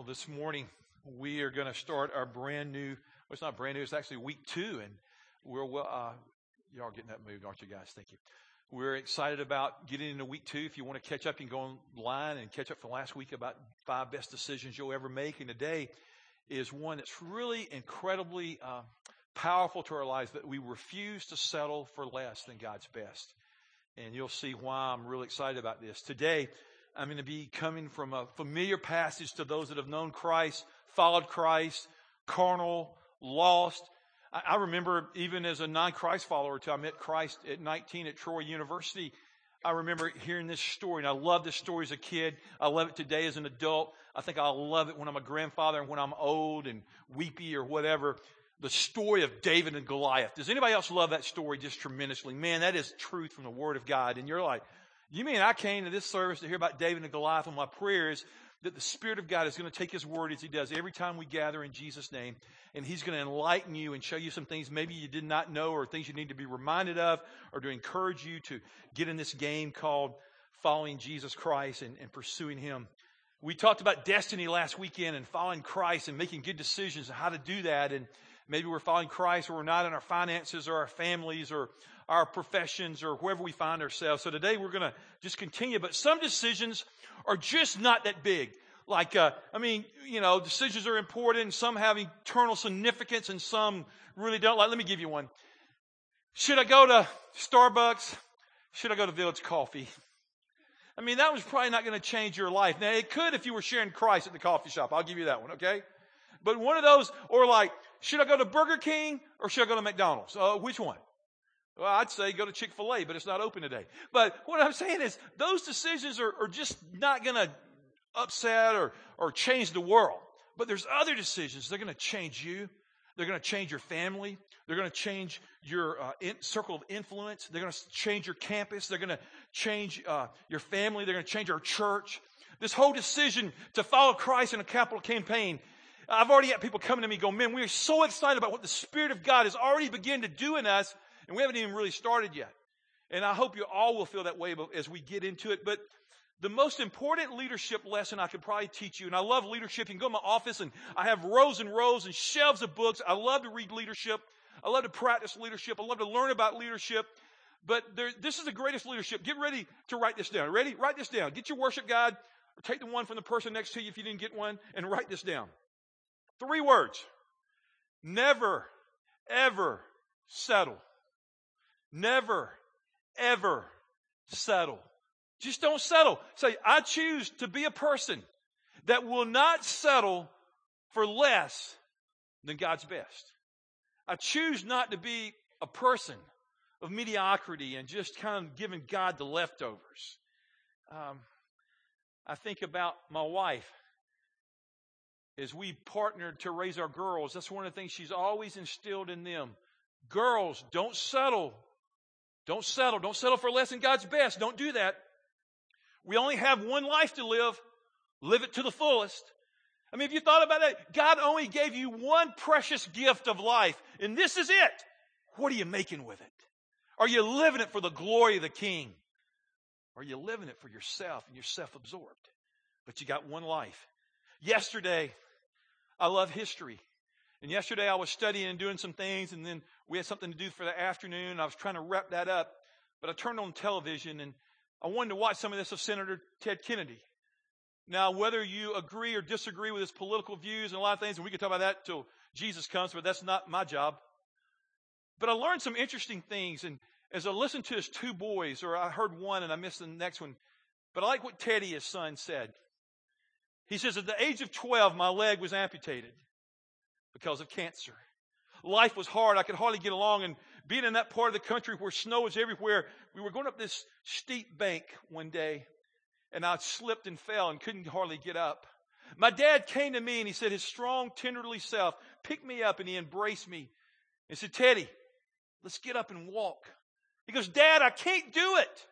Well, this morning we are going to start our brand new. Well, it's not brand new. It's actually week two, and we're well. Uh, y'all getting that moved, aren't you guys? Thank you. We're excited about getting into week two. If you want to catch up, you can go online and catch up from last week about five best decisions you'll ever make. And today is one that's really incredibly uh, powerful to our lives that we refuse to settle for less than God's best. And you'll see why I'm really excited about this. Today, I'm going to be coming from a familiar passage to those that have known Christ, followed Christ, carnal, lost. I, I remember even as a non-Christ follower until I met Christ at 19 at Troy University. I remember hearing this story, and I love this story as a kid. I love it today as an adult. I think I'll love it when I'm a grandfather and when I'm old and weepy or whatever. The story of David and Goliath. Does anybody else love that story just tremendously? Man, that is truth from the Word of God. And you're like, you mean I came to this service to hear about David and Goliath? And my prayer is that the Spirit of God is going to take His word as He does every time we gather in Jesus' name, and He's going to enlighten you and show you some things maybe you did not know or things you need to be reminded of or to encourage you to get in this game called following Jesus Christ and, and pursuing Him. We talked about destiny last weekend and following Christ and making good decisions and how to do that. And maybe we're following Christ or we're not in our finances or our families or our professions or wherever we find ourselves. So today we're going to just continue, but some decisions are just not that big. Like, uh, I mean, you know, decisions are important. Some have eternal significance and some really don't. Like, let me give you one. Should I go to Starbucks? Should I go to Village Coffee? I mean, that was probably not going to change your life. Now, it could if you were sharing Christ at the coffee shop. I'll give you that one, okay? But one of those, or like, should I go to Burger King or should I go to McDonald's? Uh, which one? Well, I'd say go to Chick fil A, but it's not open today. But what I'm saying is, those decisions are, are just not going to upset or, or change the world. But there's other decisions. They're going to change you. They're going to change your family. They're going to change your uh, in, circle of influence. They're going to change your campus. They're going to change uh, your family. They're going to change our church. This whole decision to follow Christ in a capital campaign. I've already had people coming to me go, man, we are so excited about what the Spirit of God has already begun to do in us and we haven't even really started yet. And I hope you all will feel that way as we get into it. But the most important leadership lesson I could probably teach you, and I love leadership. You can go to my office and I have rows and rows and shelves of books. I love to read leadership. I love to practice leadership. I love to learn about leadership. But there, this is the greatest leadership. Get ready to write this down. Ready? Write this down. Get your worship guide or take the one from the person next to you if you didn't get one and write this down. Three words. Never, ever settle. Never, ever settle. Just don't settle. Say, I choose to be a person that will not settle for less than God's best. I choose not to be a person of mediocrity and just kind of giving God the leftovers. Um, I think about my wife as we partnered to raise our girls. That's one of the things she's always instilled in them. Girls, don't settle don't settle. Don't settle for less than God's best. Don't do that. We only have one life to live. Live it to the fullest. I mean, if you thought about that, God only gave you one precious gift of life, and this is it. What are you making with it? Are you living it for the glory of the King? Are you living it for yourself and you're self absorbed? But you got one life. Yesterday, I love history. And yesterday I was studying and doing some things, and then we had something to do for the afternoon. I was trying to wrap that up, but I turned on television and I wanted to watch some of this of Senator Ted Kennedy. Now, whether you agree or disagree with his political views and a lot of things, and we can talk about that till Jesus comes, but that's not my job. But I learned some interesting things, and as I listened to his two boys, or I heard one and I missed the next one, but I like what Teddy, his son, said. He says, At the age of 12, my leg was amputated because of cancer. Life was hard. I could hardly get along. And being in that part of the country where snow is everywhere, we were going up this steep bank one day, and I slipped and fell and couldn't hardly get up. My dad came to me and he said, his strong, tenderly self picked me up and he embraced me and said, Teddy, let's get up and walk. He goes, Dad, I can't do it.